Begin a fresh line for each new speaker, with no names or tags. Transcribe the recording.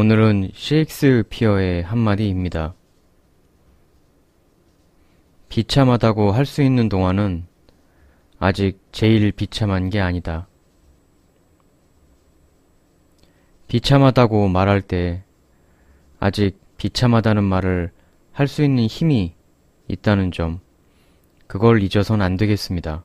오늘은 셰익스피어의 한마디입니다. 비참하다고 할 수 있는 동안은 아직 제일 비참한 게 아니다. 비참하다고 말할 때 아직 비참하다는 말을 할 수 있는 힘이 있다는 점, 그걸 잊어선 안 되겠습니다.